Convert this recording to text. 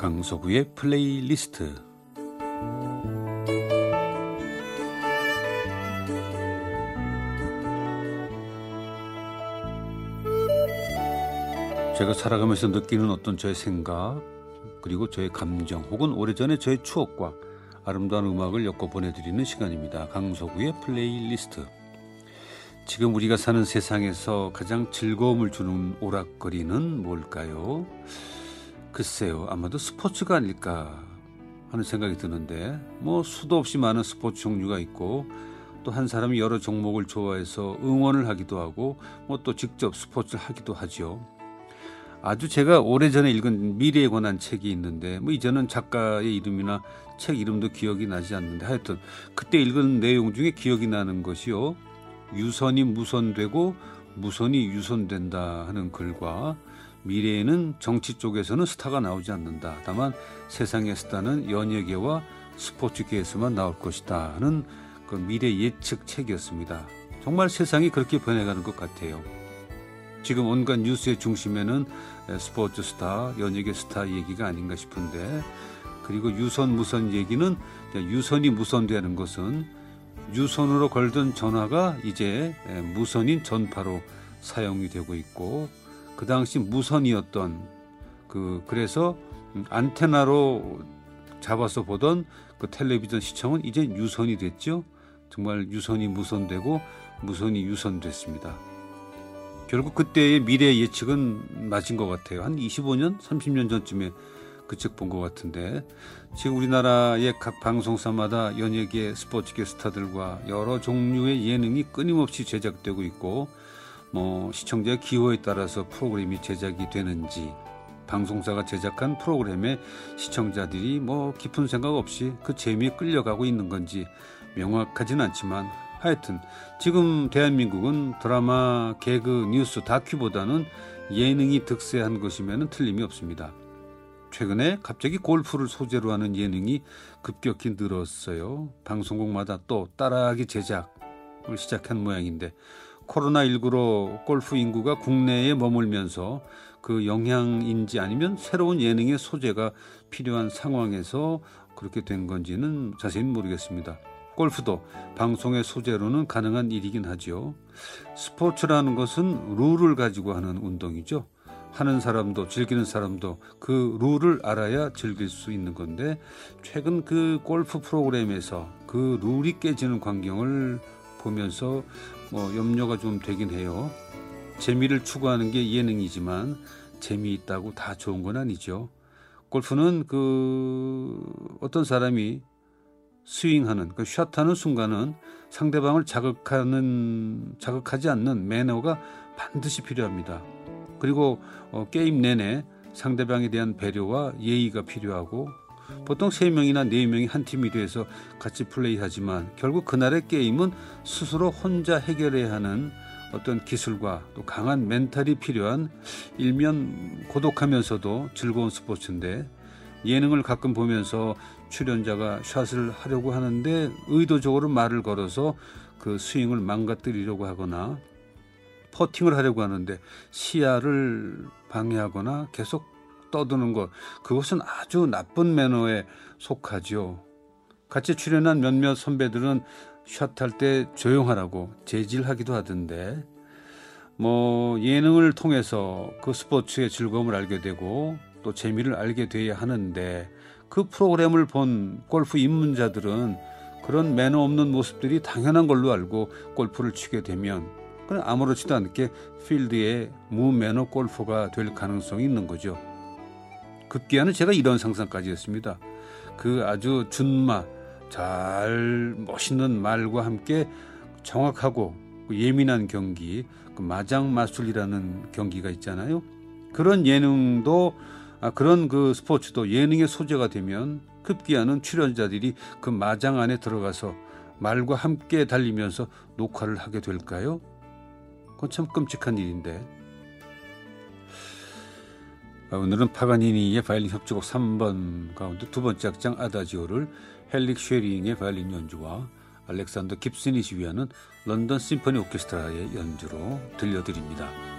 강석우의 플레이리스트 제가 살아가면서 느끼는 어떤 저의 생각 그리고 저의 감정 혹은 오래전에 저의 추억과 아름다운 음악을 엮어 보내드리는 시간입니다. 강석우의 플레이리스트 지금 우리가 사는 세상에서 가장 즐거움을 주는 오락거리는 뭘까요? 글쎄요, 아마도 스포츠가 아닐까 하는 생각이 드는데, 뭐 수도 없이 많은 스포츠 종류가 있고, 또 한 사람이 여러 종목을 좋아해서 응원을 하기도 하고, 뭐 또 직접 스포츠를 하기도 하죠. 아주 제가 오래전에 읽은 미래에 관한 책이 있는데, 뭐 이제는 작가의 이름이나 책 이름도 기억이 나지 않는데, 하여튼 그때 읽은 내용 중에 기억이 나는 것이요. 유선이 무선되고 무선이 유선된다 하는 글과 미래에는 정치 쪽에서는 스타가 나오지 않는다. 다만 세상의 스타는 연예계와 스포츠계에서만 나올 것이다 하는 그 미래 예측 책이었습니다. 정말 세상이 그렇게 변해가는 것 같아요. 지금 온갖 뉴스의 중심에는 스포츠 스타, 연예계 스타 얘기가 아닌가 싶은데 그리고 유선 무선 얘기는 유선이 무선되는 것은 유선으로 걸던 전화가 이제 무선인 전파로 사용이 되고 있고 그 당시 무선이었던 그 그래서 안테나로 잡아서 보던 그 텔레비전 시청은 이제 유선이 됐죠. 정말 유선이 무선되고 무선이 유선됐습니다. 결국 그때의 미래 예측은 맞은 것 같아요. 한 25년, 30년 전쯤에 그 책 본 것 같은데 지금 우리나라의 각 방송사마다 연예계, 스포츠계 스타들과 여러 종류의 예능이 끊임없이 제작되고 있고 뭐 시청자의 기호에 따라서 프로그램이 제작이 되는지 방송사가 제작한 프로그램에 시청자들이 뭐 깊은 생각 없이 그 재미에 끌려가고 있는 건지 명확하진 않지만 하여튼 지금 대한민국은 드라마, 개그, 뉴스, 다큐보다는 예능이 득세한 것이면 틀림이 없습니다. 최근에 갑자기 골프를 소재로 하는 예능이 급격히 늘었어요. 방송국마다 또 따라하기 제작을 시작한 모양인데 코로나19로 골프 인구가 국내에 머물면서 그 영향인지 아니면 새로운 예능의 소재가 필요한 상황에서 그렇게 된 건지는 자세히는 모르겠습니다. 골프도 방송의 소재로는 가능한 일이긴 하죠. 스포츠라는 것은 룰을 가지고 하는 운동이죠. 하는 사람도 즐기는 사람도 그 룰을 알아야 즐길 수 있는 건데 최근 그 골프 프로그램에서 그 룰이 깨지는 광경을 보면서 뭐 염려가 좀 되긴 해요. 재미를 추구하는 게 예능이지만 재미있다고 다 좋은 건 아니죠. 골프는 그 어떤 사람이 스윙하는 그 샷하는 순간은 상대방을 자극하는 자극하지 않는 매너가 반드시 필요합니다. 그리고 어, 게임 내내 상대방에 대한 배려와 예의가 필요하고 보통 3명이나 4명이 한 팀이 돼서 같이 플레이하지만 결국 그날의 게임은 스스로 혼자 해결해야 하는 어떤 기술과 또 강한 멘탈이 필요한 일면 고독하면서도 즐거운 스포츠인데 예능을 가끔 보면서 출연자가 샷을 하려고 하는데 의도적으로 말을 걸어서 그 스윙을 망가뜨리려고 하거나 퍼팅을 하려고 하는데 시야를 방해하거나 계속 떠드는 것 그것은 아주 나쁜 매너에 속하죠. 같이 출연한 몇몇 선배들은 샷할 때 조용하라고 제질하기도 하던데 뭐 예능을 통해서 그 스포츠의 즐거움을 알게 되고 또 재미를 알게 돼야 하는데 그 프로그램을 본 골프 입문자들은 그런 매너 없는 모습들이 당연한 걸로 알고 골프를 치게 되면 그냥 아무렇지도 않게 필드의 무매너 골퍼가 될 가능성이 있는 거죠. 급기야는 제가 이런 상상까지 했습니다. 그 아주 준마, 잘 멋있는 말과 함께 정확하고 예민한 경기, 그 마장 마술이라는 경기가 있잖아요. 그런 예능도 아, 그런 그 스포츠도 예능의 소재가 되면 급기야는 출연자들이 그 마장 안에 들어가서 말과 함께 달리면서 녹화를 하게 될까요? 그건 참 끔찍한 일인데. 아, 오늘은 파가니니의 바이올린 협주곡 3번 가운데 두 번째 악장 아다지오를 헨릭 쉐링의 바이올린 연주와 알렉산더 깁슨이 지휘하는 런던 심포니 오케스트라의 연주로 들려드립니다.